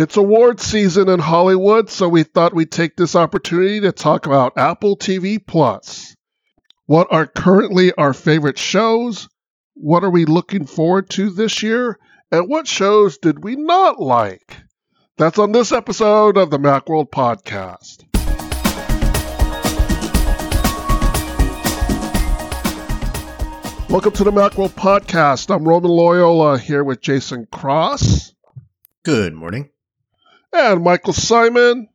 It's award season in Hollywood, so we thought we'd take this opportunity to talk about Apple TV Plus. What are currently our favorite shows? What are we looking forward to this year? And what shows did we not like? That's on this episode of the Macworld Podcast. Welcome to the Macworld Podcast. I'm Roman Loyola here with Jason Cross Good morning. And Michael Simon.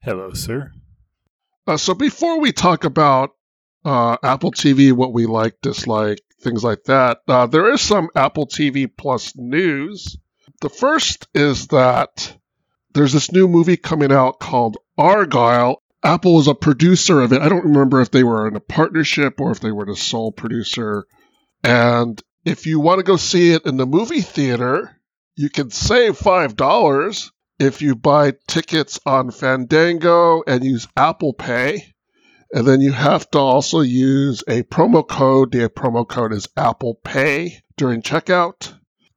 Hello, sir. Uh, so before we talk about uh, Apple TV, what we like, dislike, things like that, uh, there is some Apple TV Plus news. The first is that there's this new movie coming out called Argylle. Apple was a producer of it. I don't remember if they were in a partnership or if they were the sole producer. And if you want to go see it in the movie theater, you can save $5 if you buy tickets on Fandango and use Apple Pay. And then you have to also use a promo code. The promo code is Apple Pay during checkout.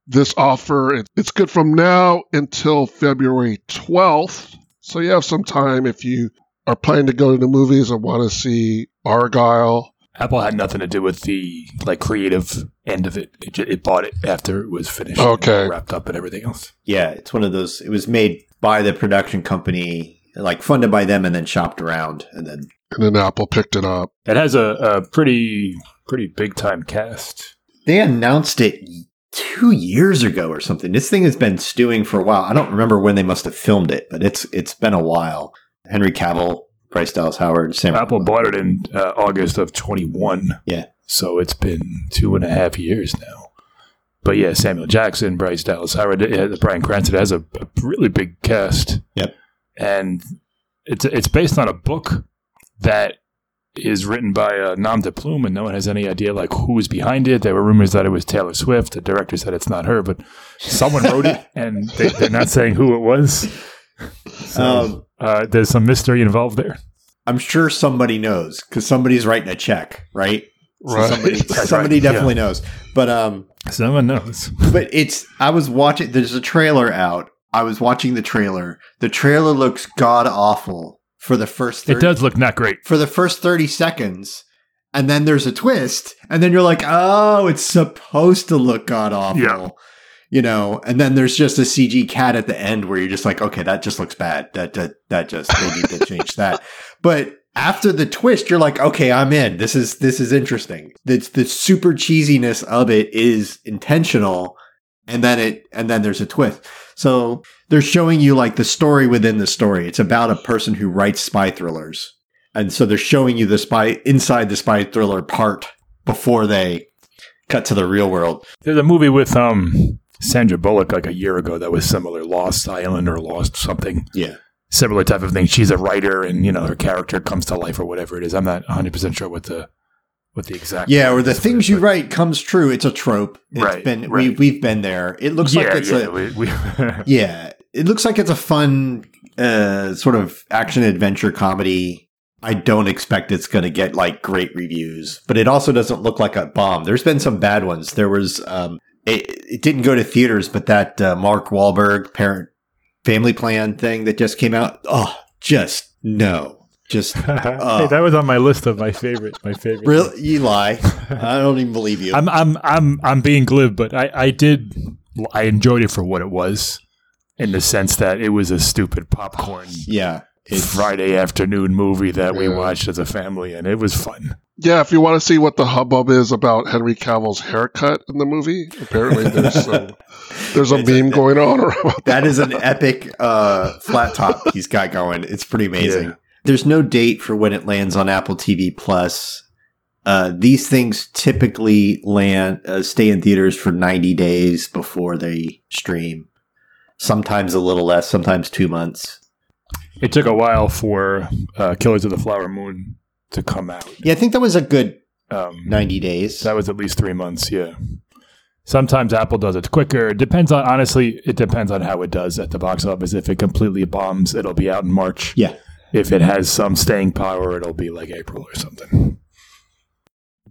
This offer, it's good from now until February 12th. So you have some time if you are planning to go to the movies and want to see Argylle. Apple had uh, nothing to do with the like creative end of it. It, it bought it after it was finished, Okay. and wrapped up, and everything else. Yeah, it's one of those. It was made by the production company, like funded by them, and then shopped around, and then And then Apple picked it up. It has a, a pretty pretty big time cast. they announced it two years ago or something. This thing has been stewing for a while. I don't remember when they must have filmed it, but it's it's been a while. Henry Cavill, Bryce Dallas Howard, Sam. Apple bought it in uh, August of twenty one. Yeah. so it's been two and a half years now. But yeah, Samuel Jackson, Bryce Dallas Howard, uh, Bryan Cranston has a, a really big cast. Yep. and it's it's based on a book that is written by uh, nom de plume, and no one has any idea like who is behind it. There were rumors that it was Taylor Swift. The director said it's not her, but someone wrote it, and they, they're not saying who it was. So Um, uh, there's some mystery involved there. I'm sure somebody knows because somebody's writing a check, right? So Right. somebody, somebody right, definitely knows. But um, Someone knows. but it's I was watching there's a trailer out. I was watching the trailer. The trailer looks god awful for the first 30, It does look not great. for the first 30 seconds. And then there's a twist and then you're like, "Oh, it's supposed to look god awful." Yeah. You know, and then there's just a CG cat at the end where you're just like, "Okay, that just looks bad. That that that just they need to change that." But after the twist, you're like, okay, I'm in. This is this is interesting. The the super cheesiness of it is intentional, and then it and then there's a twist. So they're showing you like the story within the story. It's about a person who writes spy thrillers, and so they're showing you the spy inside the spy thriller part before they cut to the real world. There's a movie with um Sandra Bullock like a year ago that was similar, Lost Island or Lost something. Yeah. Similar type of thing. She's a writer, and you know her character comes to life or whatever it is. I'm not 100 percent sure what the what the exact Yeah, or the things you write comes true. It's a trope. It's Right, been we we've been there. It looks yeah, like it's yeah, a we, we Yeah, it looks like it's a fun uh, sort of action adventure comedy. I don't expect it's going to get like great reviews, but it also doesn't look like a bomb. There's been some bad ones. There was um, it, it didn't go to theaters, but that uh, Mark Wahlberg parent family plan thing that just came out. Oh, just no, just hey, that was on my list of my favorite. My favorite. real. You lie. I don't even believe you. I'm I'm I'm I'm being glib, but I I did I enjoyed it for what it was, in the sense that it was a stupid popcorn yeah, Friday afternoon movie that we Yeah. watched as a family, and it was fun. Yeah, if you want to see what the hubbub is about Henry Cavill's haircut in the movie, apparently there's some, there's a It's a- meme going on around. That is an epic uh, flat top he's got going. It's pretty amazing. Yeah. There's no date for when it lands on Apple TV Plus. Uh, these things typically land uh, stay in theaters for 90 days before they stream. Sometimes a little less, sometimes two months. It took a while for uh, Killers of the Flower Moon to come out. Yeah, I think that was a good Um, 90 days. That was at least three months, yeah. Sometimes Apple does it quicker. It depends on honestly, it depends on how it does at the box office. If it completely bombs, it'll be out in March. Yeah. If it has some staying power, it'll be like April or something.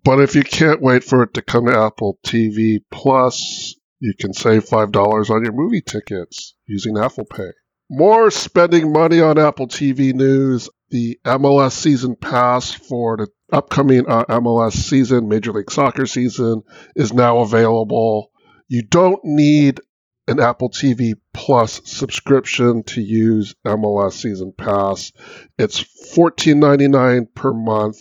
But if you can't wait for it to come to Apple TV Plus, You can save $5 on your movie tickets using Apple Pay. More spending money on Apple TV news. The MLS season pass for the upcoming uh, MLS season, Major League Soccer season, is now available. You don't need an Apple TV Plus subscription to use MLS Season Pass. It's $14.99 per month,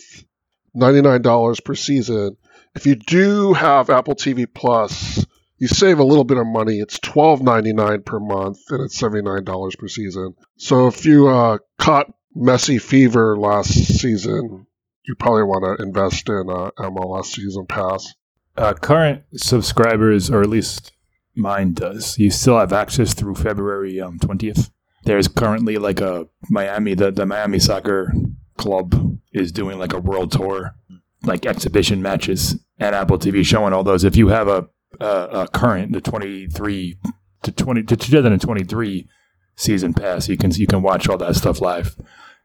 $99 per season. If you do have Apple TV Plus, you save a little bit of money. It's $12.99 per month and it's $79 per season. So if you uh, caught Messi fever last season, you probably want to invest in uh, MLS Season Pass. Uh, current subscribers, or at least mine does, you still have access through February um, 20th. There's currently like a Miami, the, the Miami Soccer Club is doing like a world tour, like exhibition matches at Apple TV, showing all those. If you have a, a, a current, the 23 to 20 to 2023 season pass, you can you can watch all that stuff live,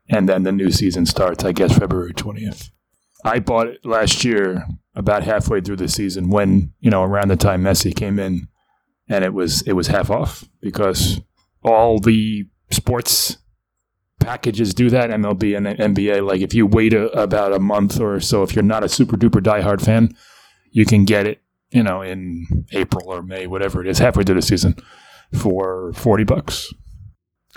and then the new season starts, I guess, February 20th. I bought it last year, about halfway through the season, when you know around the time Messi came in, and it was it was half off because all the sports packages do that. MLB and NBA. Like if you wait a, about a month or so, if you're not a super duper diehard fan, you can get it. You know, in April or May, whatever it is, halfway through the season, for forty bucks.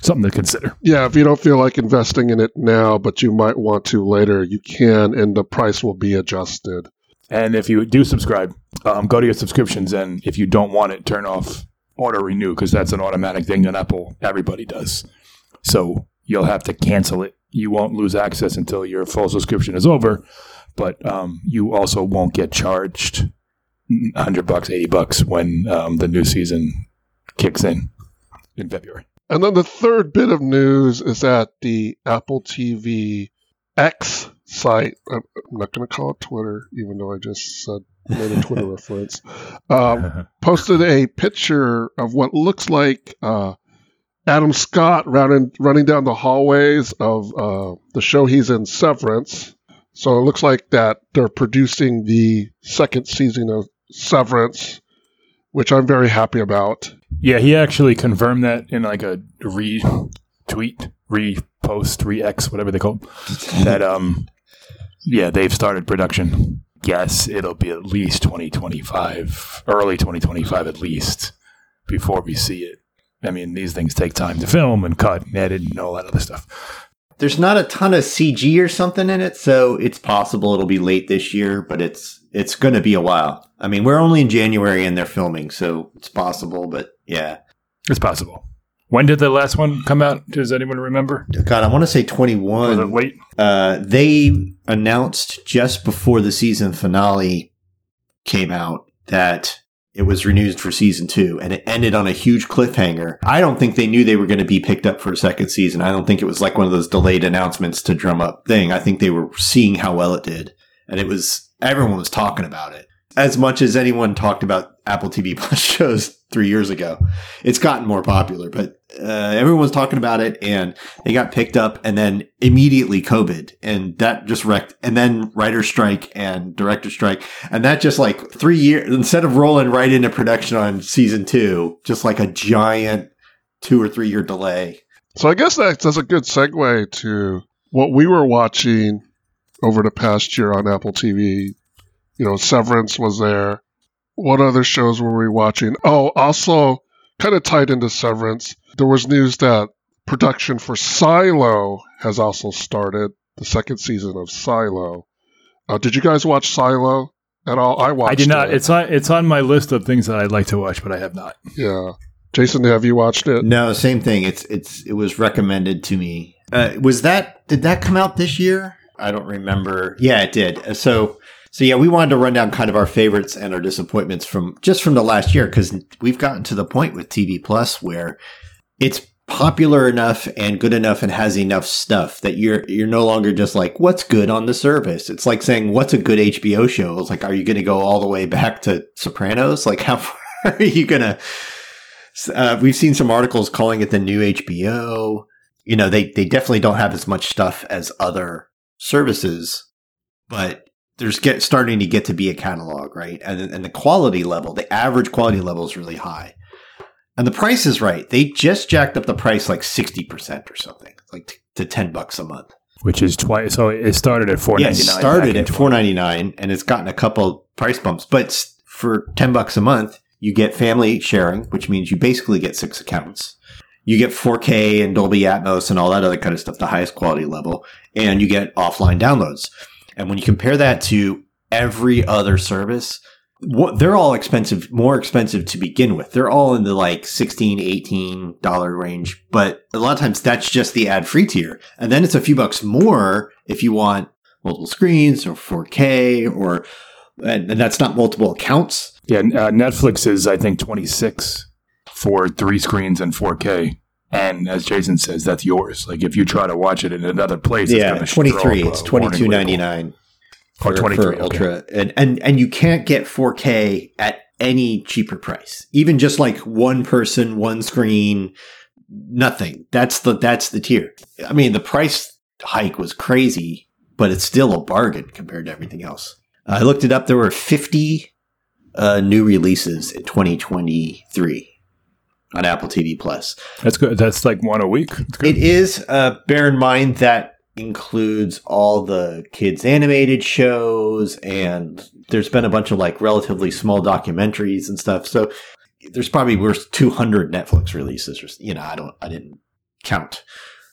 Something to consider. Yeah, if you don't feel like investing in it now, but you might want to later, you can, and the price will be adjusted. And if you do subscribe, um, go to your subscriptions, and if you don't want it, turn off auto renew because that's an automatic thing that Apple everybody does. So you'll have to cancel it. You won't lose access until your full subscription is over, but um, you also won't get charged hundred bucks, eighty bucks when um, the new season kicks in in February. And then the third bit of news is that the Apple TV X site, I'm not going to call it Twitter, even though I just said made a Twitter reference, um, posted a picture of what looks like uh, Adam Scott running, running down the hallways of uh, the show he's in, Severance. So it looks like that they're producing the second season of Severance, which I'm very happy about. Yeah, he actually confirmed that in like a retweet, repost, re-X, whatever they call it. that um, yeah, they've started production. Yes, it'll be at least 2025, early 2025 at least, before we see it. I mean, these things take time to film and cut and edit and all that other stuff. There's not a ton of CG or something in it, so it's possible it'll be late this year, but it's it's going to be a while. I mean, we're only in January and they're filming, so it's possible, but yeah. It's possible. When did the last one come out? Does anyone remember? God, I want to say 21. Was it late? Uh, they announced just before the season finale came out that it was renewed for season two and it ended on a huge cliffhanger. I don't think they knew they were going to be picked up for a second season. I don't think it was like one of those delayed announcements to drum up thing. I think they were seeing how well it did and it was, everyone was talking about it as much as anyone talked about Apple TV Plus shows three years ago. It's gotten more popular, but uh, everyone's talking about it, and they got picked up, and then immediately COVID, and that just wrecked. And then writer strike and director strike, and that just like three years instead of rolling right into production on season two, just like a giant two or three year delay. So I guess that, that's a good segue to what we were watching over the past year on Apple TV. You know, Severance was there. What other shows were we watching? Oh, also kind of tied into Severance, there was news that production for Silo has also started, the second season of Silo. Uh, did you guys watch Silo at all? I watched. I did not. It. It's on. It's on my list of things that I'd like to watch, but I have not. Yeah, Jason, have you watched it? No, same thing. It's it's it was recommended to me. Uh, was that did that come out this year? I don't remember. Yeah, it did. So so yeah, we wanted to run down kind of our favorites and our disappointments from just from the last year because we've gotten to the point with TV Plus where it's popular enough and good enough and has enough stuff that you're you're no longer just like what's good on the service. It's like saying what's a good HBO show. It's like are you going to go all the way back to Sopranos? Like how far are you going to? Uh, we've seen some articles calling it the new HBO. You know, they they definitely don't have as much stuff as other services, but there's get starting to get to be a catalog, right? And and the quality level, the average quality level is really high. And the price is right. They just jacked up the price like 60% or something, like t- to 10 bucks a month. Which is twice. So it started at four Yeah, it started at 4.99 and it's gotten a couple price bumps, but for 10 bucks a month, you get family sharing, which means you basically get six accounts. You get 4K and Dolby Atmos and all that other kind of stuff, the highest quality level, and you get offline downloads. And when you compare that to every other service, what they're all expensive, more expensive to begin with. They're all in the like 16, 18 dollar range, but a lot of times that's just the ad free tier. And then it's a few bucks more if you want multiple screens or 4K or and, and that's not multiple accounts. Yeah, uh, Netflix is I think twenty six for three screens and four K. And as Jason says, that's yours. Like if you try to watch it in another place, yeah, twenty three. It's twenty two ninety nine. Or 23, okay. ultra, and and and you can't get four K at any cheaper price. Even just like one person, one screen, nothing. That's the that's the tier. I mean, the price hike was crazy, but it's still a bargain compared to everything else. I looked it up. There were fifty uh, new releases in twenty twenty three on Apple TV Plus. That's good. That's like one a week. It is. Uh, bear in mind that includes all the kids' animated shows, and there's been a bunch of like relatively small documentaries and stuff. So there's probably worth 200 Netflix releases. Or, you know, I don't, I didn't count,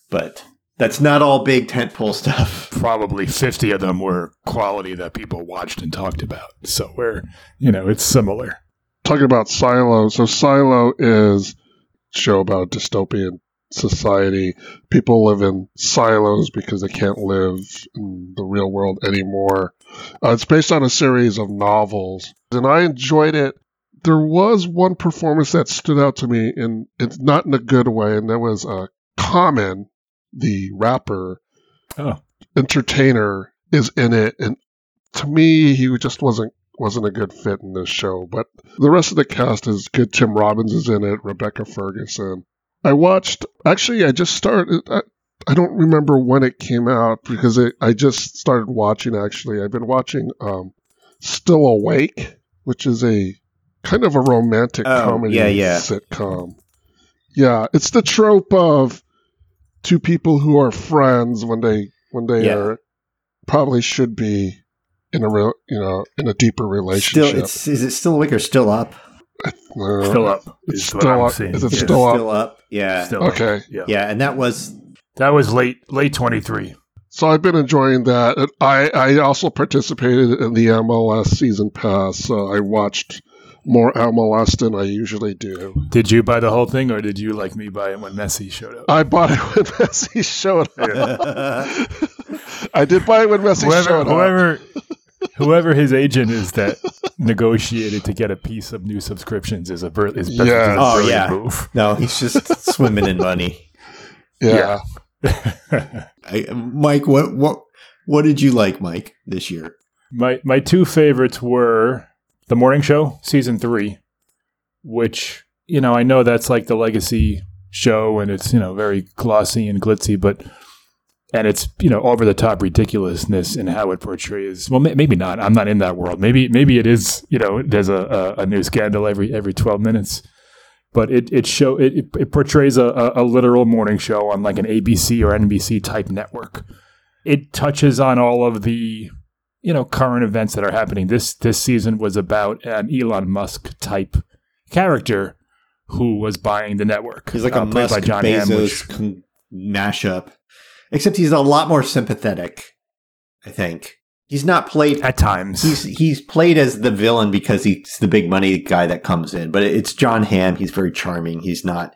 but that's not all big tentpole stuff. Probably fifty of them were quality that people watched and talked about. So we're you know it's similar. Talking about Silo. So Silo is a show about dystopian society. People live in silos because they can't live in the real world anymore. Uh, it's based on a series of novels, and I enjoyed it. There was one performance that stood out to me, and it's not in a good way, and that was uh, Common, the rapper, Oh, entertainer, is in it, and to me, he just wasn't wasn't a good fit in this show. But the rest of the cast is good. Tim Robbins is in it. Rebecca Ferguson. I watched. Actually, I just started. I, I don't remember when it came out because it, I just started watching. Actually, I've been watching um, Still Awake, which is a kind of a romantic Oh, comedy yeah, yeah. sitcom. Yeah, it's the trope of two people who are friends when they when they Yeah. are probably should be in a real you know in a deeper relationship. Still, it's, is it still awake or still up? Uh, still up. It's is what still I'm up. Is it Yeah. still up? Still up. Yeah. Still up. Okay. Yeah. Yeah, and that was That was late late twenty three. So I've been enjoying that. I I also participated in the MLS season pass, so I watched more MLS than I usually do. Did you buy the whole thing, or did you like me buy it when Messi showed up? I bought it when Messi showed up. I did buy it when Messi whoever, showed up. whoever, whoever his agent is that negotiated to get a piece of new subscriptions is a br- is is a Oh, yeah. move. no, he's just swimming in money. Yeah. I, Mike, what what what did you like, Mike, this year? my my two favorites were the morning show season three, which you know I know that's like the legacy show and it's you know very glossy and glitzy, but and it's you know over the top ridiculousness in how it portrays. Well, may, maybe not. I'm not in that world. Maybe maybe it is. You know, there's a, a, a new scandal every every 12 minutes. But it it show it, it, portrays a, a, literal morning show on like an ABC or NBC type network. It touches on all of the you know current events that are happening. This this season was about an Elon Musk type character who was buying the network. He's like uh, a Musk Hamm, Bezos which- con- mashup, except he's a lot more sympathetic. I think he's not played. at times. He's he's played as the villain because he's the big money guy that comes in, but it's Jon Hamm. He's very charming. He's not.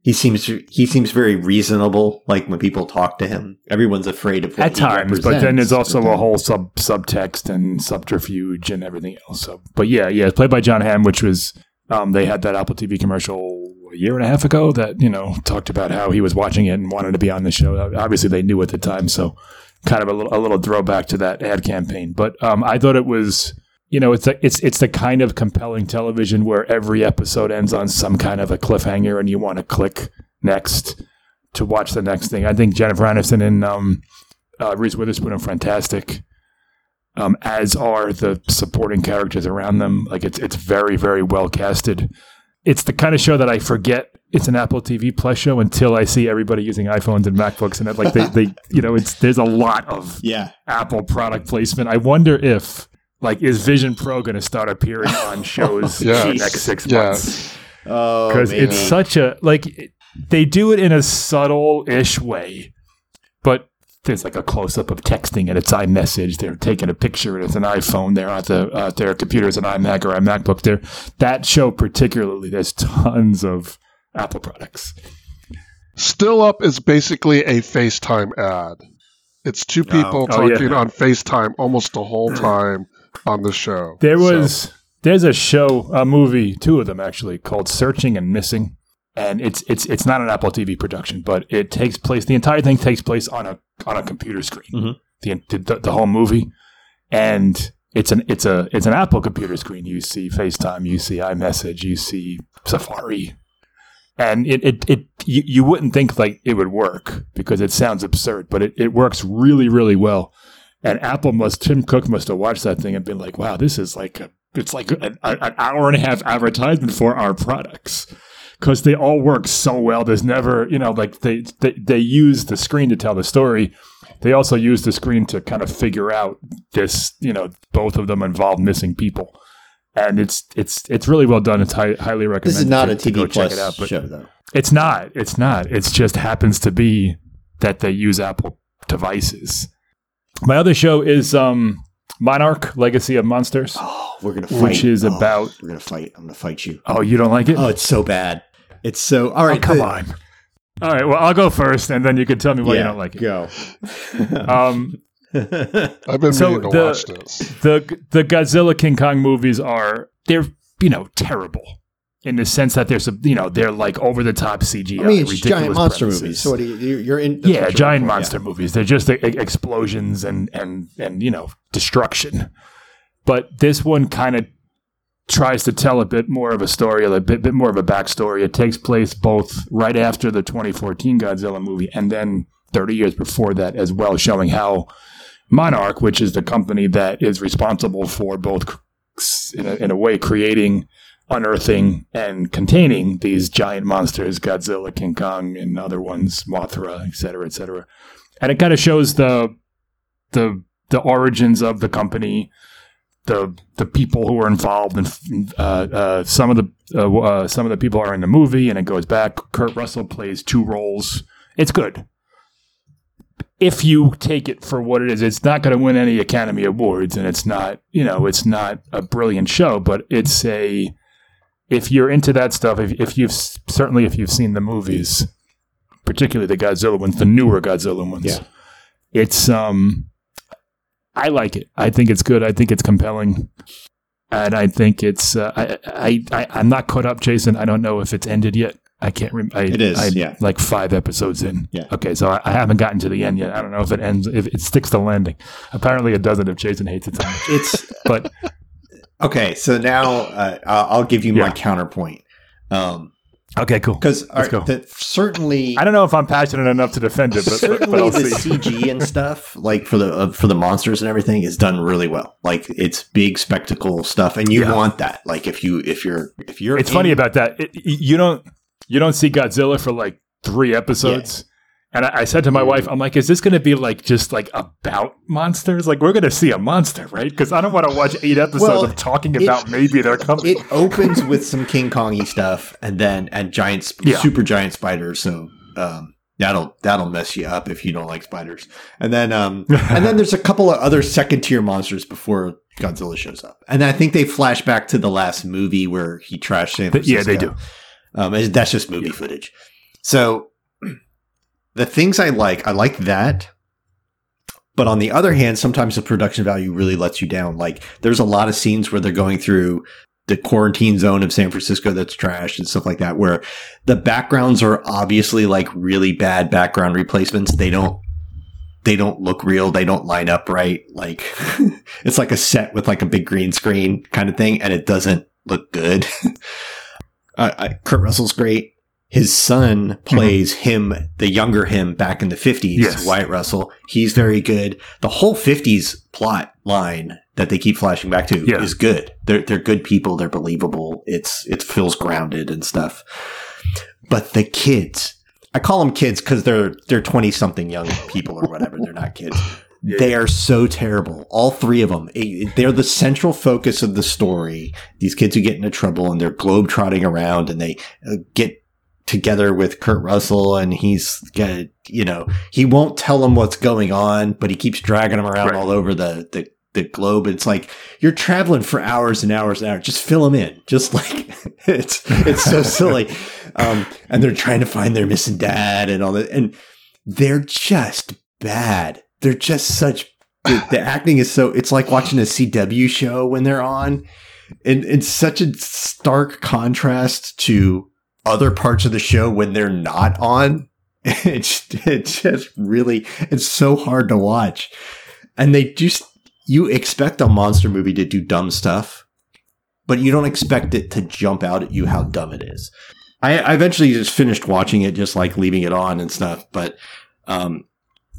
He seems he seems very reasonable. Like when people talk to him, everyone's afraid of at times, but then there's also a whole sub subtext and subterfuge and everything else. So, but yeah, yeah, it's played by Jon Hamm, which was um, they had that Apple TV commercial a year and a half ago that you know talked about how he was watching it and wanted to be on the show. Obviously, they knew at the time, so kind of a little, a little throwback to that ad campaign. But um, I thought it was. You know, it's a, it's it's the kind of compelling television where every episode ends on some kind of a cliffhanger, and you want to click next to watch the next thing. I think Jennifer Aniston and um, uh, Reese Witherspoon are fantastic. um, as are the supporting characters around them. Like it's it's very very well casted. It's the kind of show that I forget it's an Apple TV Plus show until I see everybody using iPhones and MacBooks, and like they, they you know it's there's a lot of Yeah. Apple product placement. I wonder if like is Vision Pro going to start appearing on shows Yes. in the next six months? Yes. Oh, because it's such a like it- they do it in a subtle-ish way but there's like a close-up of texting and it's iMessage. They're taking a picture and it's an iPhone they're at the uh, their computers an iMac or a MacBook there. That show particularly there's tons of Apple products. Still Up is basically a FaceTime ad. It's two people Oh, yeah. talking on FaceTime almost the whole time on the show. there So- was there's a show a movie two of them actually called Searching and Missing and it's it's it's not an Apple TV production but it takes place the entire thing takes place on a on a computer screen Mhm. the, the the whole movie, and it's an it's a it's an Apple computer screen. You see FaceTime, you see iMessage, you see Safari, and it it, it you, you wouldn't think like it would work because it sounds absurd, but it, it works really really well. And Apple must Tim Cook must have watched that thing and been like, wow, this is like a it's like an, an hour and a half advertisement for our products because they all work so well. There's never, you know, like they, they they use the screen to tell the story. They also use the screen to kind of figure out this, you know, both of them involve missing people, and it's it's it's really well done. It's high, highly recommended. This is not to- a go TV Plus check it out, show, though. it's not. It's not. It just happens to be that they use Apple devices. My other show is um, Monarch: Legacy of Monsters. Oh, we're gonna fight. Which is Oh, about- We're gonna fight. I'm gonna fight you. Oh, you don't like it? Oh, it's so bad. It's so. All right, Oh, come the- on. All right. Well, I'll go first, and then you can tell me why you don't like it. Go. Um, I've been So meaning to the- watch this. the the Godzilla King Kong movies are they're you know terrible in the sense that there's a you know they're like over the top CGI. I mean, it's ridiculous giant monster premises. movies. So what do you, you- you're in? yeah, what you're giant in for, monster movies. They're just e- explosions and and and you know destruction. But this one kind of tries to tell a bit more of a story, a bit bit more of a backstory. It takes place both right after the 2014 Godzilla movie and then 30 years before that as well, showing how Monarch, which is the company that is responsible for both, in a, in a way, creating, unearthing, and containing these giant monsters, Godzilla, King Kong, and other ones, Mothra, et cetera, et cetera. And it kind of shows the the the origins of the company, the the people who are involved, and uh, uh, some of the uh, uh, some of the people are in the movie, and it goes back. Kurt Russell plays two roles. It's good if you take it for what it is, it's not going to win any Academy Awards, and it's not, you know, it's not a brilliant show, but it's a. If you're into that stuff, if, if you've certainly if you've seen the movies, particularly the Godzilla ones, the newer Godzilla ones, Yeah. it's um, I like it. I think it's good. I think it's compelling, and I think it's. Uh, I, I I I'm not caught up, Jason. I don't know if it's ended yet. I can't remember. It is, I, yeah. Like five episodes in. Yeah. Okay, so I, I haven't gotten to the end yet. I don't know if it ends, if it sticks to landing. Apparently, it doesn't. If Jason hates it so much, It's but okay. So now uh, I'll I'll give you my counterpoint. Um, okay, cool. because Let's certainly, I don't know if I'm passionate enough to defend it, but, but, but certainly I'll the see. CG and stuff, like for the uh, for the monsters and everything, is done really well. Like it's big spectacle stuff, and you Yeah. want that. Like if you if you're if you're It's in- funny about that. It, you don't you don't see Godzilla for like three episodes. And I, I said to my wife, I'm like, is this going to be like just like about monsters? Like we're going to see a monster, right? Because I don't want to watch eight episodes Well, of talking it- about maybe they're coming. it opens with some King Kongy stuff, and then and giant, Yeah. super giant spiders. So um, that'll that'll mess you up if you don't like spiders. And then um, and then there's a couple of other second tier monsters before Godzilla shows up. And I think they flash back to the last movie where he trashed San Francisco. yeah, they do. Um, that's just movie footage. So the things I like, I like that. But on the other hand, sometimes the production value really lets you down. Like there's a lot of scenes where they're going through the quarantine zone of San Francisco that's trashed and stuff like that, where the backgrounds are obviously like really bad background replacements. They don't they don't look real. They don't line up right. Like it's like a set with like a big green screen kind of thing, and it doesn't look good. I, I, Kurt Russell's great. His son plays him, the younger him back in the 50s, Yes. Wyatt Russell. He's very good. The whole 50s plot line that they keep flashing back to Yeah. is good. They're, they're good people. They're believable. It's, it feels grounded and stuff. But the kids, I call them kids because they're, they're 20 something young people or whatever. they're not kids. Yeah. They are so terrible. All three of them. They're the central focus of the story. These kids who get into trouble and they're globetrotting around and they uh, get together with Kurt Russell and he's got, you know, he won't tell them what's going on, but he keeps dragging them around Right. all over the, the, the globe. It's like you're traveling for hours and hours and hours. Just fill them in. Just like it's, it's so silly. Um, and they're trying to find their missing dad and all that. And they're just bad. They're just such, the, the acting is so, it's like watching a CW show when they're on. And it's such a stark contrast to other parts of the show when they're not on. It's, it's just really, it's so hard to watch. And they just, you expect a monster movie to do dumb stuff, but you don't expect it to jump out at you how dumb it is. I, I eventually just finished watching it, just like leaving it on and stuff. But um,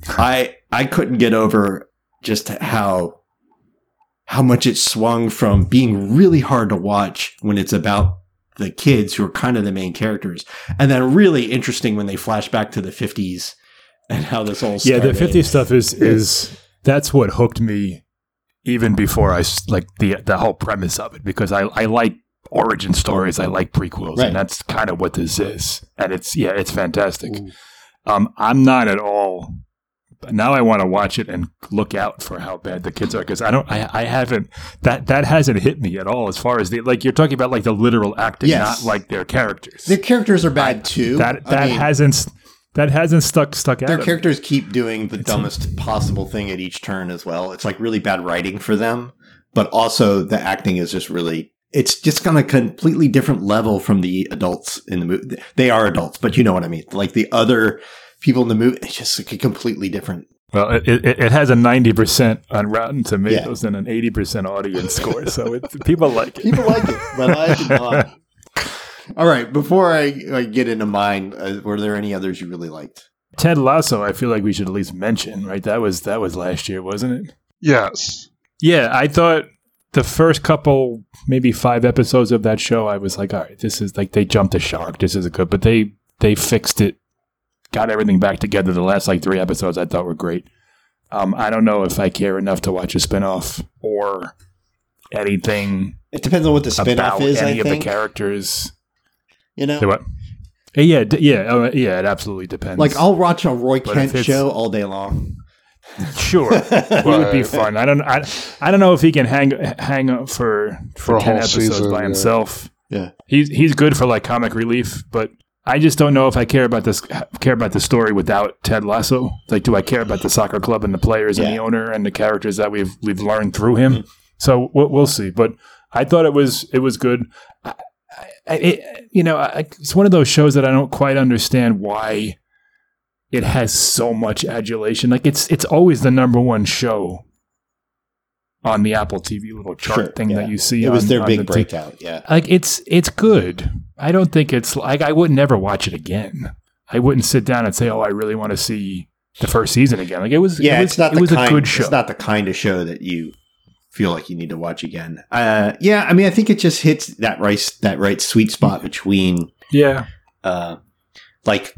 I I couldn't get over just how how much it swung from being really hard to watch when it's about the kids who are kind of the main characters, and then really interesting when they flash back to the fifties and how this all started. Yeah, the 50s stuff is is that's what hooked me even before I like the the whole premise of it because I I like origin stories, I like prequels, Right. and that's kind of what this is. And it's yeah, it's fantastic. Um, I'm not at all. Now I want to watch it and look out for how bad the kids are because I don't. I, I haven't that that hasn't hit me at all as far as the like you're talking about like the literal acting, Yes. not like their characters. Their characters are bad too. that I that mean, hasn't that hasn't stuck stuck out. their of me. characters keep doing the dumbest possible thing at each turn as well. It's like really bad writing for them, but also the acting is just really. It's just on a completely different level from the adults in the movie. They are adults, but you know what I mean. Like the other people in the movie, it's just like a completely different. Well, it, it, it has a ninety percent on Rotten Tomatoes and an eighty percent audience score, so it, people like it. People like it, but I do not. All right, before I, I get into mine, uh, were there any others you really liked? Ted Lasso, I feel like we should at least mention, right? That was that was last year, wasn't it? Yes. Yeah, I thought the first couple, maybe five episodes of that show, I was like, all right, this is like they jumped a shark. This is a good, but they they fixed it, got everything back together. The last like three episodes, I thought were great. Um, I don't know if I care enough to watch a spinoff or anything It depends on what the spinoff about is. I any of the characters. you know, Say what? Yeah, d- yeah, uh, yeah. It absolutely depends. like I'll watch a Roy But Kent it's- show all day long. sure, it would be fun. I don't, I, I don't know if he can hang hang up for For for, a ten whole episodes season, by yeah. himself. Yeah. he's he's good for like comic relief, but I just don't know if I care about this care about the story without Ted Lasso. Like, do I care about the soccer club and the players and the owner and the characters that we've we've learned through him? Mm-hmm. So we'll, we'll see. But I thought it was it was good. I, I, it, you know, I, it's one of those shows that I don't quite understand why it has so much adulation. Like it's it's always the number one show on the Apple TV little chart Sure, thing yeah. that you see. It was on- their big the t- breakout. Yeah. like it's it's good. I don't think it's like I would never watch it again. I wouldn't sit down and say, "Oh, I really want to see the first season again." Like it was. Yeah, it was, it's not It the was kind. a good show. It's not the kind of show that you feel like you need to watch again. Uh, yeah, I mean, I think it just hits that right that right sweet spot between yeah, uh, like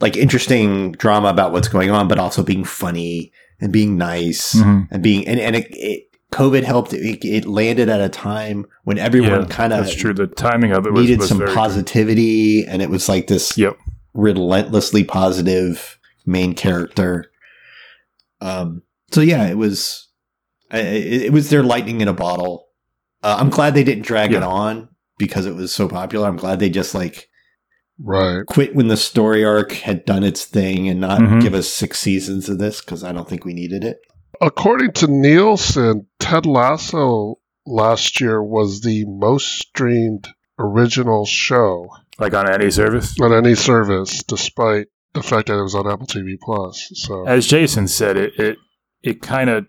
like interesting drama about what's going on, but also being funny and being nice Mhm. and being and and it, it COVID helped. It, it landed at a time when everyone yeah. kind of That's true. The timing of it was, needed was some very good. positivity, and it was like this Yep. relentlessly positive main character. Um, so yeah, it was it, it was their lightning in a bottle. Uh, I'm glad they didn't drag it on because it was so popular. I'm glad they just like Right. quit when the story arc had done its thing and not Mhm. give us six seasons of this because I don't think we needed it. According to Nielsen, Ted Lasso last year was the most streamed original show like on any service. on any service, despite the fact that it was on Apple TV Plus. So As Jason said, it it it kind of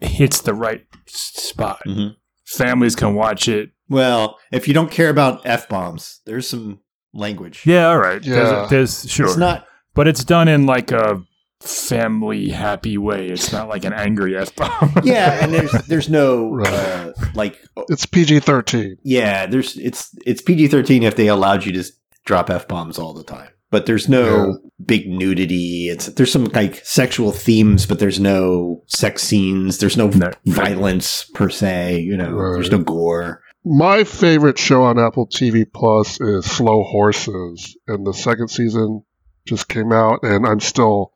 hits the right s- spot. Mhm. Families can watch it. Well, if you don't care about f bombs, there's some language. Yeah, all right. Yeah. There's, there's sure, It's not but it's done in like a family happy way. It's not like an angry f bomb. yeah, and there's there's no Right. uh, like It's PG thirteen. yeah, there's it's it's PG thirteen if they allowed you to drop f bombs all the time, but there's no big nudity. It's there's some like sexual themes, but there's no sex scenes. There's no No. violence per se. You know, Right. there's no gore. My favorite show on Apple TV Plus is Slow Horses, and the second season just came out, and I'm still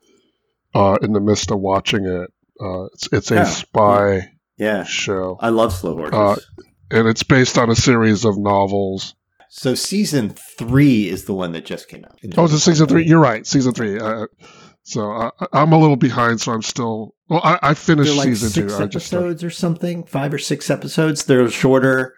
uh, in the midst of watching it. Uh, it's it's a Yeah. spy Yeah, show, I love slow horses. Uh, and it's based on a series of novels. so season three is the one that just came out. Oh, is it season three? You're right, season three. Uh, so I, I'm a little behind, so I'm still. Well, I, I finished like season six two. I just started- episodes or something, five or six episodes. They're shorter.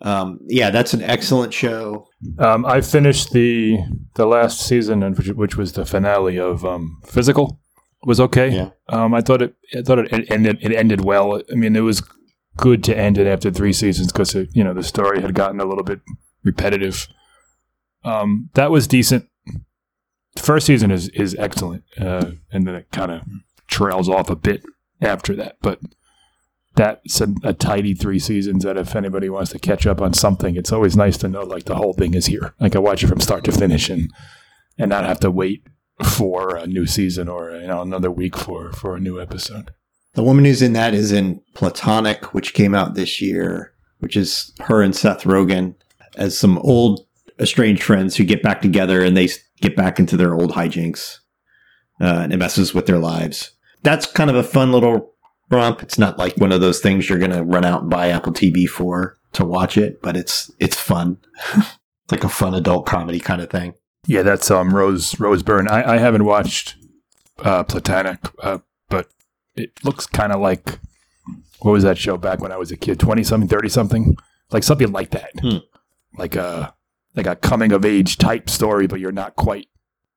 Um, yeah, that's an excellent show. Um, I finished the the last season, and which, which was the finale of um, Physical. It was okay. Yeah. Um, I thought it. I thought it ended. It ended well. I mean, it was good to end it after three seasons because you know the story had gotten a little bit repetitive. Um, that was decent. The first season is is excellent, uh, and then it kind of trails off a bit after that. But that's a, a tidy three seasons. That if anybody wants to catch up on something, it's always nice to know like the whole thing is here. Like I watch it from start to finish, and and not have to wait for a new season or you know another week for for a new episode. The woman who's in that is in Platonic, which came out this year, which is her and Seth Rogen as some old estranged friends who get back together and they get back into their old hijinks. Uh, and it messes with their lives. That's kind of a fun little romp. It's not like one of those things you're going to run out and buy Apple TV for to watch it, but it's it's fun. it's like a fun adult comedy kind of thing. Yeah, that's um Rose Rose Byrne. I, I haven't watched uh, Platonic, uh, but it looks kind of like what was that show back when I was a kid? Twenty something, thirty something, like something like that, Hmm. like a like a coming of age type story, but you're not quite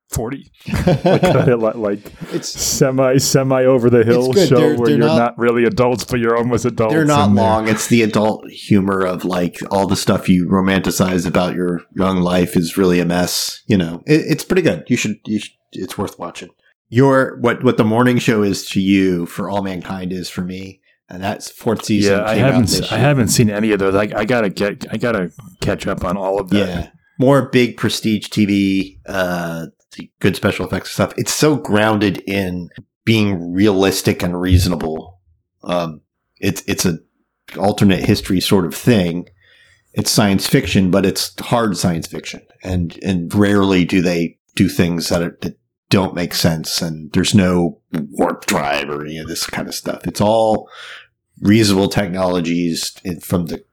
forty. like, like, like It's semi semi over the hill show They're- where they're you're not- not, really adults, but you're almost adults. They're not and long. It's the adult humor of like all the stuff you romanticize about your young life is really a mess. You know, it, it's pretty good. You should, you should. It's worth watching. Your what what the morning show is to you for all mankind is for me, and that's fourth season. Yeah, I haven't. I haven't seen any of those. I, I gotta get. I gotta catch up on all of that. Yeah, more big prestige TV, uh, good special effects stuff. It's so grounded in being realistic and reasonable. Um, it's it's a alternate history sort of thing. It's science fiction, but it's hard science fiction, and and rarely do they do things that, are, that don't make sense. And there's no warp drive or any of this kind of stuff. It's all reasonable technologies from the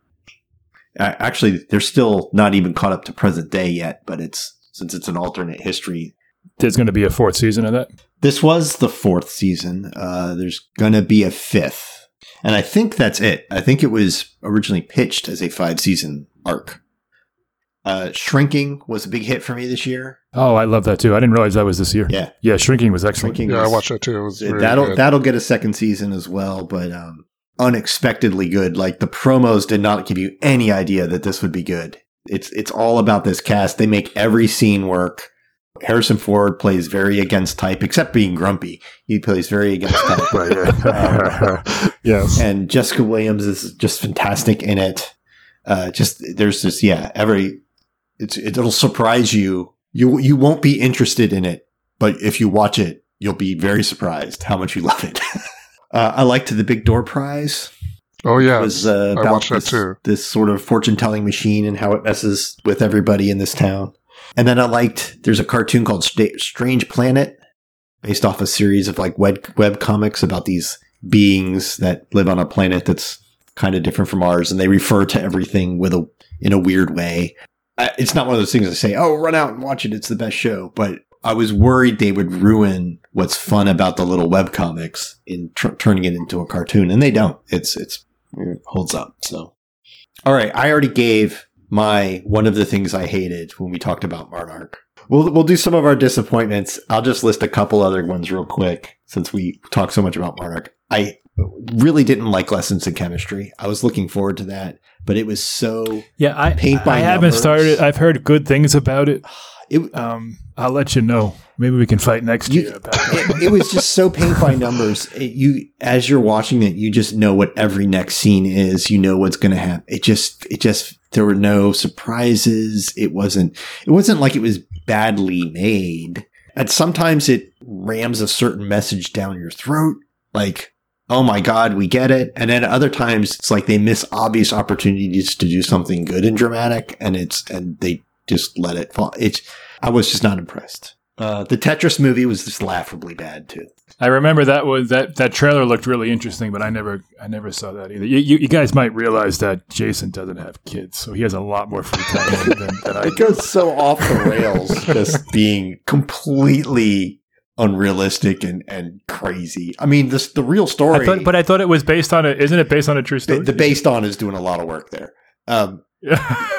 actually they're still not even caught up to present day yet but it's since it's an alternate history There's going to be a fourth season of that. this was the fourth season uh, there's gonna be a fifth and i think that's it i think it was originally pitched as a five season arc uh, shrinking was a big hit for me this year Oh, I love that too. I didn't realize that was this year. yeah Yeah, Shrinking was excellent. shrinking Yeah, I watched that too. It was very that'll good. that'll get a second season as well, but um, unexpectedly good. Like the promos did not give you any idea that this would be good. It's it's all about this cast. They make every scene work. Harrison Ford plays very against type, except being grumpy. He plays very against type. Right, yeah. yes. and Jessica Williams is just fantastic in it. Uh, just there's this yeah every it's it'll surprise you. You you won't be interested in it, but if you watch it, you'll be very surprised how much you love it. uh, I liked the Big Door Prize. Oh yeah. Was uh, I watched that this, too. this sort of fortune telling machine and how it messes with everybody in this town. And then I liked there's a cartoon called Sta- Strange Planet, based off a series of like web web comics about these beings that live on a planet that's kind of different from ours, and they refer to everything with a in a weird way. I, it's not one of those things I say, "Oh, run out and watch it; it's the best show." But I was worried they would ruin what's fun about the little web comics in tr- turning it into a cartoon, and they don't. It's it's it holds up. So, all right, I already gave my one of the things I hated when we talked about Monarch. We'll we'll do some of our disappointments. I'll just list a couple other ones real quick since we talk so much about Monarch. I really didn't like lessons in chemistry. I was looking forward to that, but it was so Yeah, I Paint by I haven't started. I've heard good things about it. it, Um, I'll let you know. Maybe we can fight next You- year it, it was just so paint by numbers. It- you, as you're watching it, you just know what every next scene is. You know what's going to happen. It just, it just, there were no surprises. It wasn't, it wasn't like it was badly made. And sometimes it rams a certain message down your throat, like, oh my God, we get it. And then other times it's like they miss obvious opportunities to do something good and dramatic and it's, and they just let it fall. It's, I was just not impressed. Uh, the Tetris movie was just laughably bad too. I remember that was that that trailer looked really interesting, but I never I never saw that either. You, you, you guys might realize that Jason doesn't have kids, so he has a lot more free time than, than, I. It goes so off the rails, just being completely unrealistic and, and crazy. I mean, this the real story. I thought, but I thought it was based on a. Isn't it based on a true story? the based on is doing a lot of work there. Um,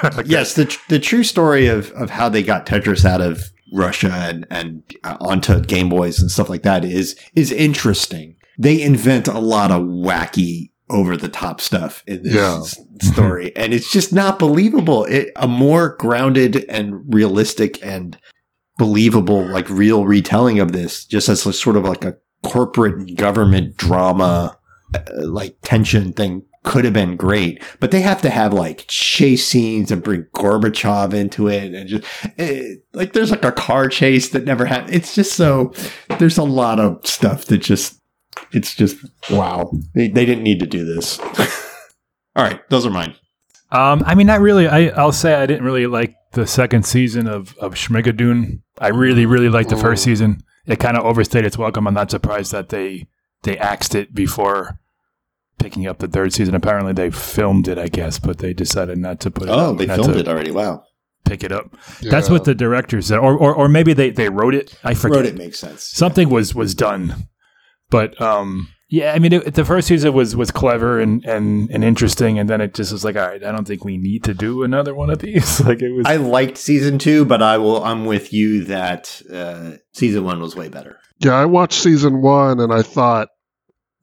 Okay. Yes, the the true story of of how they got Tetris out of Russia and and uh, onto Game Boys and stuff like that is is interesting. They invent a lot of wacky over the top stuff in this Yeah. story and it's just not believable. It a more grounded and realistic and believable like real retelling of this just as a sort of like a corporate government drama uh, like tension thing could have been great, but they have to have like chase scenes and bring Gorbachev into it, and just eh, like there's like a car chase that never happened. It's just so there's a lot of stuff that just it's just wow. They they didn't need to do this. All right, those are mine. Um, I mean, not really. I, I'll say I didn't really like the second season of of Schmigadoon. I really, really liked the first season. It kind of overstayed its welcome. I'm not surprised that they they axed it before picking up the third season. Apparently, they filmed it, I guess, but they decided not to put it. Oh, up, they filmed it already. Wow, Pick it up. That's what the director said, or or, or maybe they, they wrote it. I forget. wrote it makes sense. Something was was done, but um, yeah. I mean, it, the first season was was clever and, and and interesting, and then it just was like, all right, I don't think we need to do another one of these. like it was. I liked season two, but I will. I'm with you that uh, season one was way better. Yeah, I watched season one and I thought,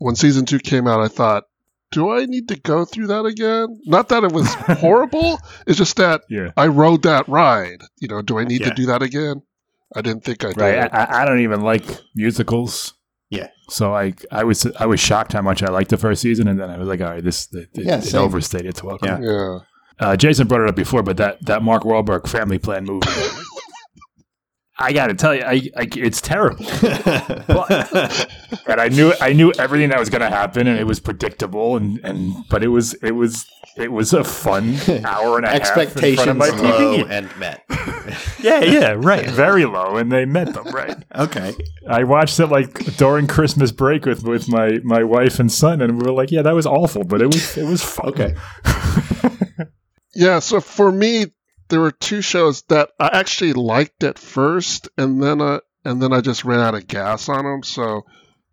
when season two came out, I thought, do I need to go through that again? Not that it was horrible, it's just that yeah. I rode that ride. You know, do I need Yeah. to do that again? I didn't think I did. Right. I, I- I don't even like musicals. Yeah. So I I was I was shocked how much I liked the first season, and then I was like, all right, this it, it, Yeah, it same. overstayed its welcome. Yeah. yeah. Uh, Jason brought it up before, but that that Mark Wahlberg Family Plan movie. I got to tell you, I, I it's terrible. and I knew I knew everything that was going to happen, and it was predictable, and, and but it was it was it was a fun hour and a half in Expectations low TV. and met. Yeah, yeah, right, very low, and they met them right. okay. I watched it like during Christmas break with, with my, my wife and son, and we were like, yeah, that was awful, but it was it was fun. Okay. Yeah, so for me, there were two shows that I actually liked at first, and then uh, and then I just ran out of gas on them. So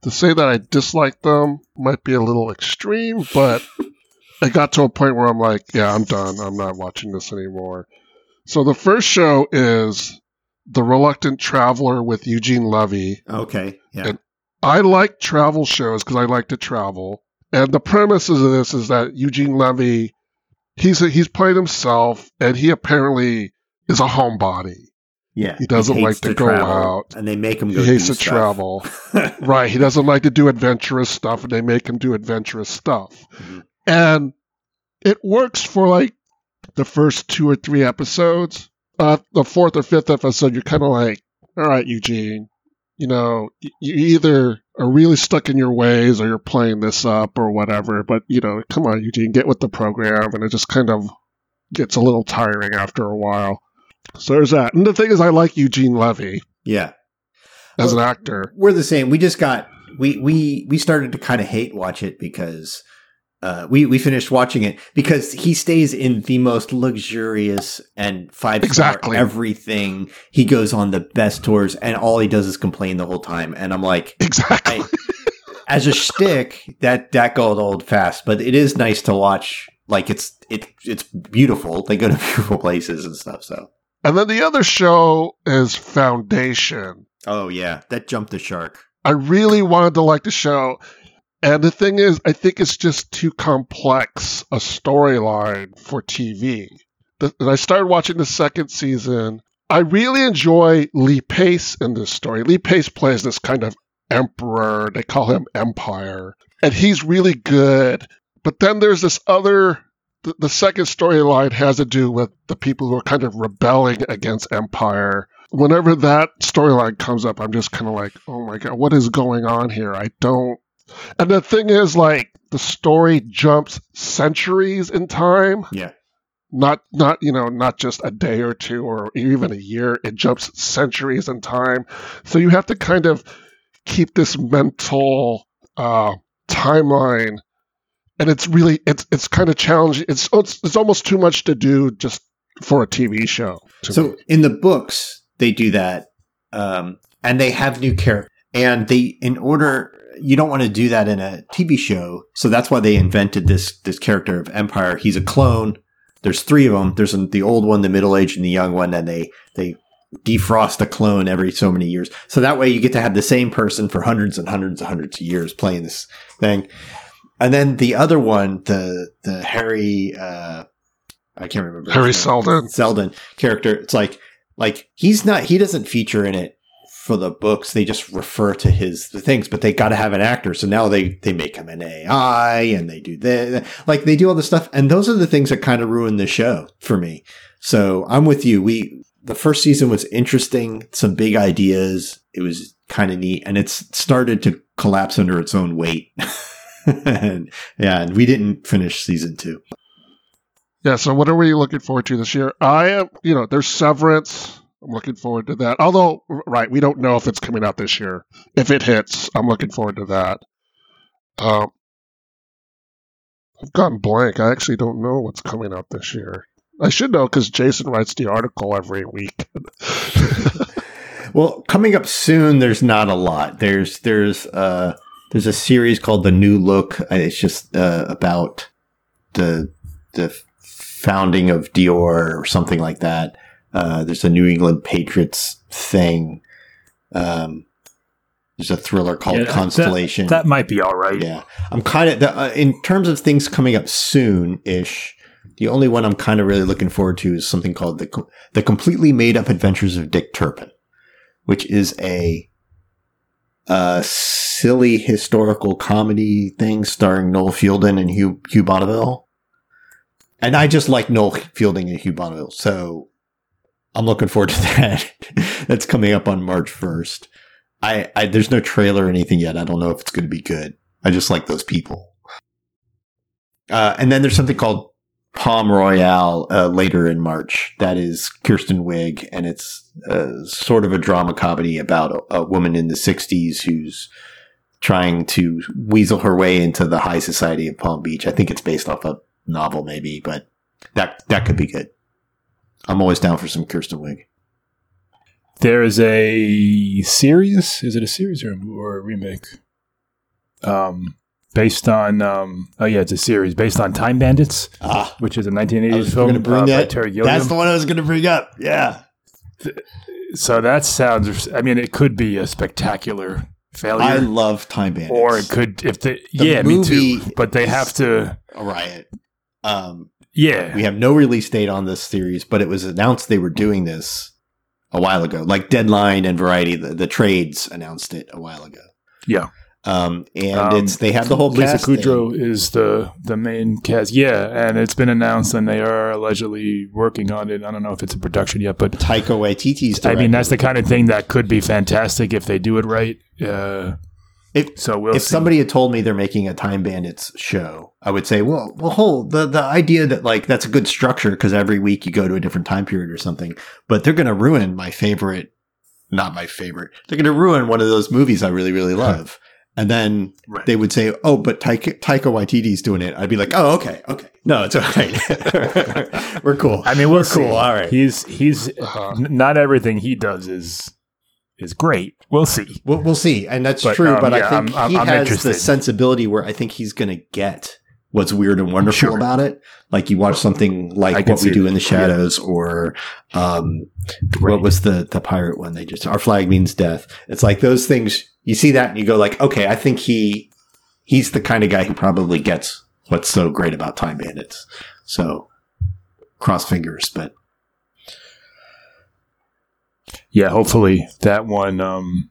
to say that I disliked them might be a little extreme, but I got to a point where I'm like, yeah, I'm done. I'm not watching this anymore. So the first show is The Reluctant Traveler with Eugene Levy. Okay. Yeah. And- I like travel shows because I like to travel. And the premise of this is that Eugene Levy, he's he's playing himself, and he apparently is a homebody. Yeah. He doesn't hates like to go travel, out. and they make him Go He hates to stuff. travel. right. He doesn't like to do adventurous stuff, and they make him do adventurous stuff. Mhm. And it works for like the first two or three episodes. Uh, the fourth or fifth episode, you're kind of like, all right, Eugene, you know, you either are really stuck in your ways or you're playing this up or whatever. But, you know, come on, Eugene, get with the program. And it just kind of gets a little tiring after a while. So there's that. And the thing is, I like Eugene Levy yeah. as an actor. We're the same. We just got we we we started to kind of hate watch it because uh, we we finished watching it because he stays in the most luxurious and five star Exactly. everything. He goes on the best tours, and all he does is complain the whole time. And I'm like, Exactly. as a shtick, that that goes old fast. But it is nice to watch. Like it's it it's beautiful. They go to beautiful places and stuff. So And then the other show is Foundation. oh yeah, that jumped the shark. I really wanted to like the show. And the thing is, I think it's just too complex a storyline for TV. The, and I started watching the second season. I really enjoy Lee Pace in this story. Lee Pace plays this kind of emperor. They call him Empire. And he's really good. But then there's this other the, the second storyline has to do with the people who are kind of rebelling against Empire. Whenever that storyline comes up, I'm just kind of like, oh my god, what is going on here? I don't. And the thing is, like, the story jumps centuries in time. Yeah. Not, not you know, not just a day or two or even a year. It jumps centuries in time. So you have to kind of keep this mental uh, timeline and it's really it's it's kind of challenging. It's it's, it's almost too much to do just for a TV show. So me. in the books, they do that, um, and they have new characters. And they, in order, you don't want to do that in a TV show. So that's why they invented this this character of Empire. He's a clone. There's three of them. There's the old one, the middle aged, and the young one. And they they defrost a clone every so many years. So that way you get to have the same person for hundreds and hundreds and hundreds of years playing this thing. And then the other one, the the Hari, uh, I can't remember Hari. Seldon. Seldon character. It's like like he's not he doesn't feature in it for the books. They just refer to his the things, but they got to have an actor. So now they they make him an AI and they do that. Like they do all this stuff, and those are the things that kind of ruin the show for me. So I'm with you. We the first season was interesting, some big ideas. It was kind of neat, and it's started to collapse under its own weight. and, yeah, and we didn't finish season two. Yeah. So what are we looking forward to this year? I am. You know, there's Severance. I'm looking forward to that. Although, right, we don't know if it's coming out this year. If it hits, I'm looking forward to that. Um, I've gone blank. I actually don't know what's coming out this year. I should know because Jason writes the article every week. Well, coming up soon, there's not a lot. There's there's uh there's a series called The New Look. Uh, It's just uh, about the the founding of Dior or something like that. Uh, there's a New England Patriots thing. Um, there's a thriller called Yeah, Constellation. That might be all right. Yeah, I'm kind of uh, in terms of things coming up soon ish. The only one I'm kind of really looking forward to is something called the the completely made up adventures of Dick Turpin, which is a uh, silly historical comedy thing starring Noel Fielding and Hugh Hugh Bonneville. And I just like Noel Fielding and Hugh Bonneville, so I'm looking forward to that. That's coming up on March 1st. I, I there's no trailer or anything yet. I don't know if it's going to be good. I just like those people. Uh, and then there's something called Palm Royale uh, later in March. That is Kristen Wiig, and it's uh, sort of a drama comedy about a, a woman in the 60s who's trying to weasel her way into the high society of Palm Beach. I think it's based off a novel, maybe, but that that could be good. I'm always down for some Kristen Wiig. There is a series. Is it a series or, or a remake? Um, based on um, oh yeah, it's a series based on Time Bandits, Ah, which is a 1980s film to bring uh, by that. Terry Gilliam. That's the one I was going to bring up. Yeah. so that sounds. I mean, it could be a spectacular failure, I love Time Bandits. or it could if the, The yeah, me too. But they have to. a riot. Um, Yeah, we have no release date on this series, but it was announced they were doing this a while ago. Like Deadline and Variety, the, the trades announced it a while ago. Yeah. Um, and Um, it's they have the whole Lisa cast thing. Kudrow is the the main cast. Yeah, and it's been announced, and they are allegedly working on it. I don't know if it's in production yet, but Taika Waititi's. I mean that's the kind of thing that could be fantastic if they do it right. Uh, If- so we'll if see. somebody had told me they're making a Time Bandits show, I would say, well, well, hold the the idea that like that's a good structure because every week you go to a different time period or something. But they're going to ruin my favorite, not my favorite. They're going to ruin one of those movies I really really love. And then Right. they would say, "Oh, but Taika, Taika Waititi's doing it." I'd be like, "Oh, okay, okay, no, it's all right. We're cool. I mean, we're cool. cool. All right. He's he's Uh-huh. n- not everything he does is is great. We'll see. We'll, we'll see, and that's But, true. um, but yeah, I think I'm- I'm- he I'm has interested. the sensibility where I think he's going to get what's weird and wonderful Sure. about it. Like you watch something like What We Do that. in the Shadows, or um, Right. what was the the pirate one? They just Our Flag Means Death. It's like those things. You see that and you go like, okay, I think he he's the kind of guy who probably gets what's so great about Time Bandits. So cross fingers, but yeah, hopefully that one. Um,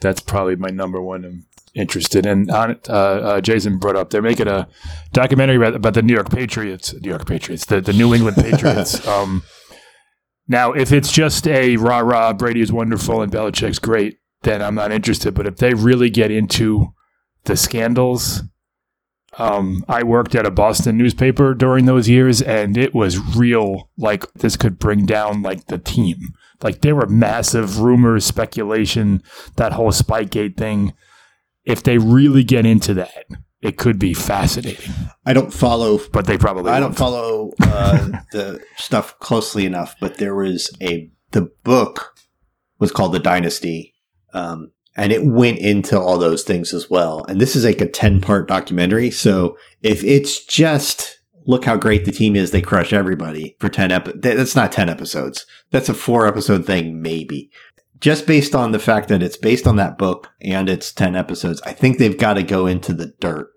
that's probably my number one. I'm interested in. On it, uh, uh, Jason brought up they're making a documentary about, about the New York Patriots. New York Patriots, the the New England Patriots. um, now, if it's just a rah rah, Brady is wonderful and Belichick's great, then I'm not interested. But if they really get into the scandals, um, I worked at a Boston newspaper during those years, and it was real. Like this could bring down like the team. Like there were massive rumors, speculation, that whole Spygate thing. If they really get into that, it could be fascinating. I don't follow But they probably I won't. don't follow uh, the stuff closely enough, but there was a the book was called The Dynasty, um, and it went into all those things as well. And this is like a ten part documentary, so if it's just look how great the team is, they crush everybody for ten ep- that's not ten episodes. That's a four episode thing, maybe. Just based on the fact that it's based on that book and it's ten episodes, I think they've got to go into the dirt.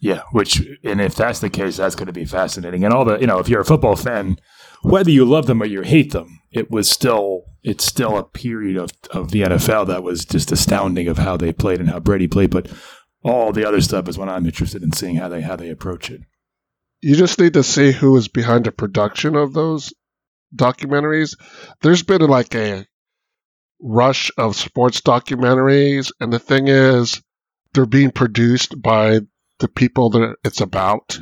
Yeah, which and if that's the case, that's going to be fascinating. And all the you know, if you're a football fan, whether you love them or you hate them, it was still it's still a period of of the NFL that was just astounding of how they played and how Brady played. But all the other stuff is what I'm interested in seeing how they how they approach it. You just need to see who is behind the production of those documentaries. There's been like a rush of sports documentaries, and the thing is, they're being produced by the people that it's about.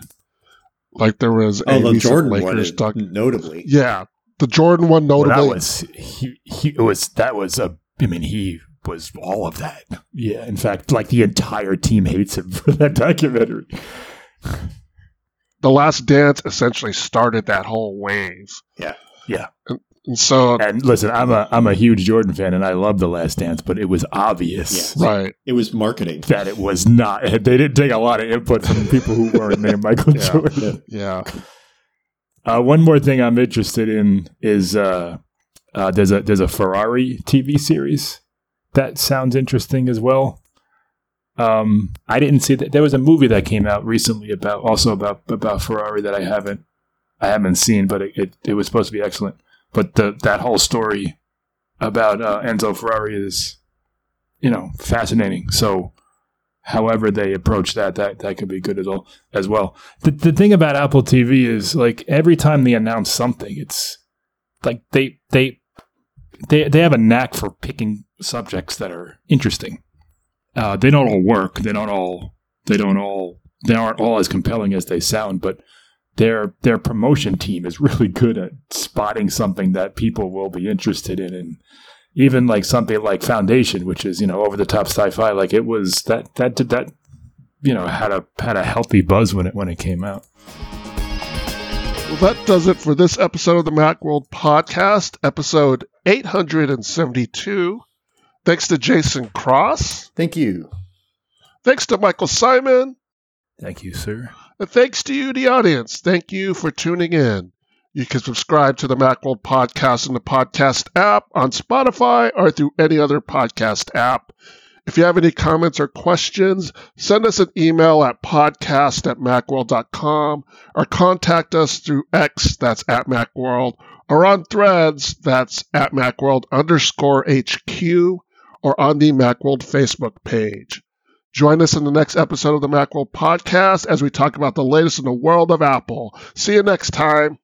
Like there was oh, a Oh, the Jordan one, Lakers is doc. notably. Yeah, the Jordan one Well, notably. that was he, he it was that was a I mean he was all of that. Yeah, in fact, like the entire team hates him for that documentary. the Last Dance essentially started that whole wave. Yeah. Yeah. And, and so, And listen, I'm a I'm a huge Jordan fan, and I love The Last Dance, but it was obvious right. It was marketing. that it was not. They didn't take a lot of input from people who weren't named Michael Yeah. Jordan. Yeah. Uh, one more thing I'm interested in is uh, uh, there's a there's a Ferrari TV series that sounds interesting as well. Um, I didn't see that. There was a movie that came out recently about also about about Ferrari that I haven't I haven't seen, but it, it, it was supposed to be excellent. But the that whole story about uh, Enzo Ferrari is you know fascinating. So however they approach that that that could be good as well as well. The the thing about Apple TV is like every time they announce something, it's like they they they they have a knack for picking subjects that are interesting. Uh, they don't all work. They don't all they don't all they aren't all as compelling as they sound, but their their promotion team is really good at spotting something that people will be interested in and even like something like Foundation, which is, you know, over the top sci-fi, like it was that that did that you know, had a had a healthy buzz when it when it came out. Well, that does it for this episode of the Macworld Podcast, episode 872. Thanks to Jason Cross. Thank you. Thanks to Michael Simon. Thank you, sir. And thanks to you, the audience. Thank you for tuning in. You can subscribe to the Macworld Podcast in the podcast app on Spotify or through any other podcast app. If you have any comments or questions, send us an email at podcast at macworld.com or contact us through X, that's at Macworld, or on threads, that's at Macworld underscore HQ, or on the Macworld Facebook page. Join us in the next episode of the Macworld Podcast as we talk about the latest in the world of Apple. See you next time.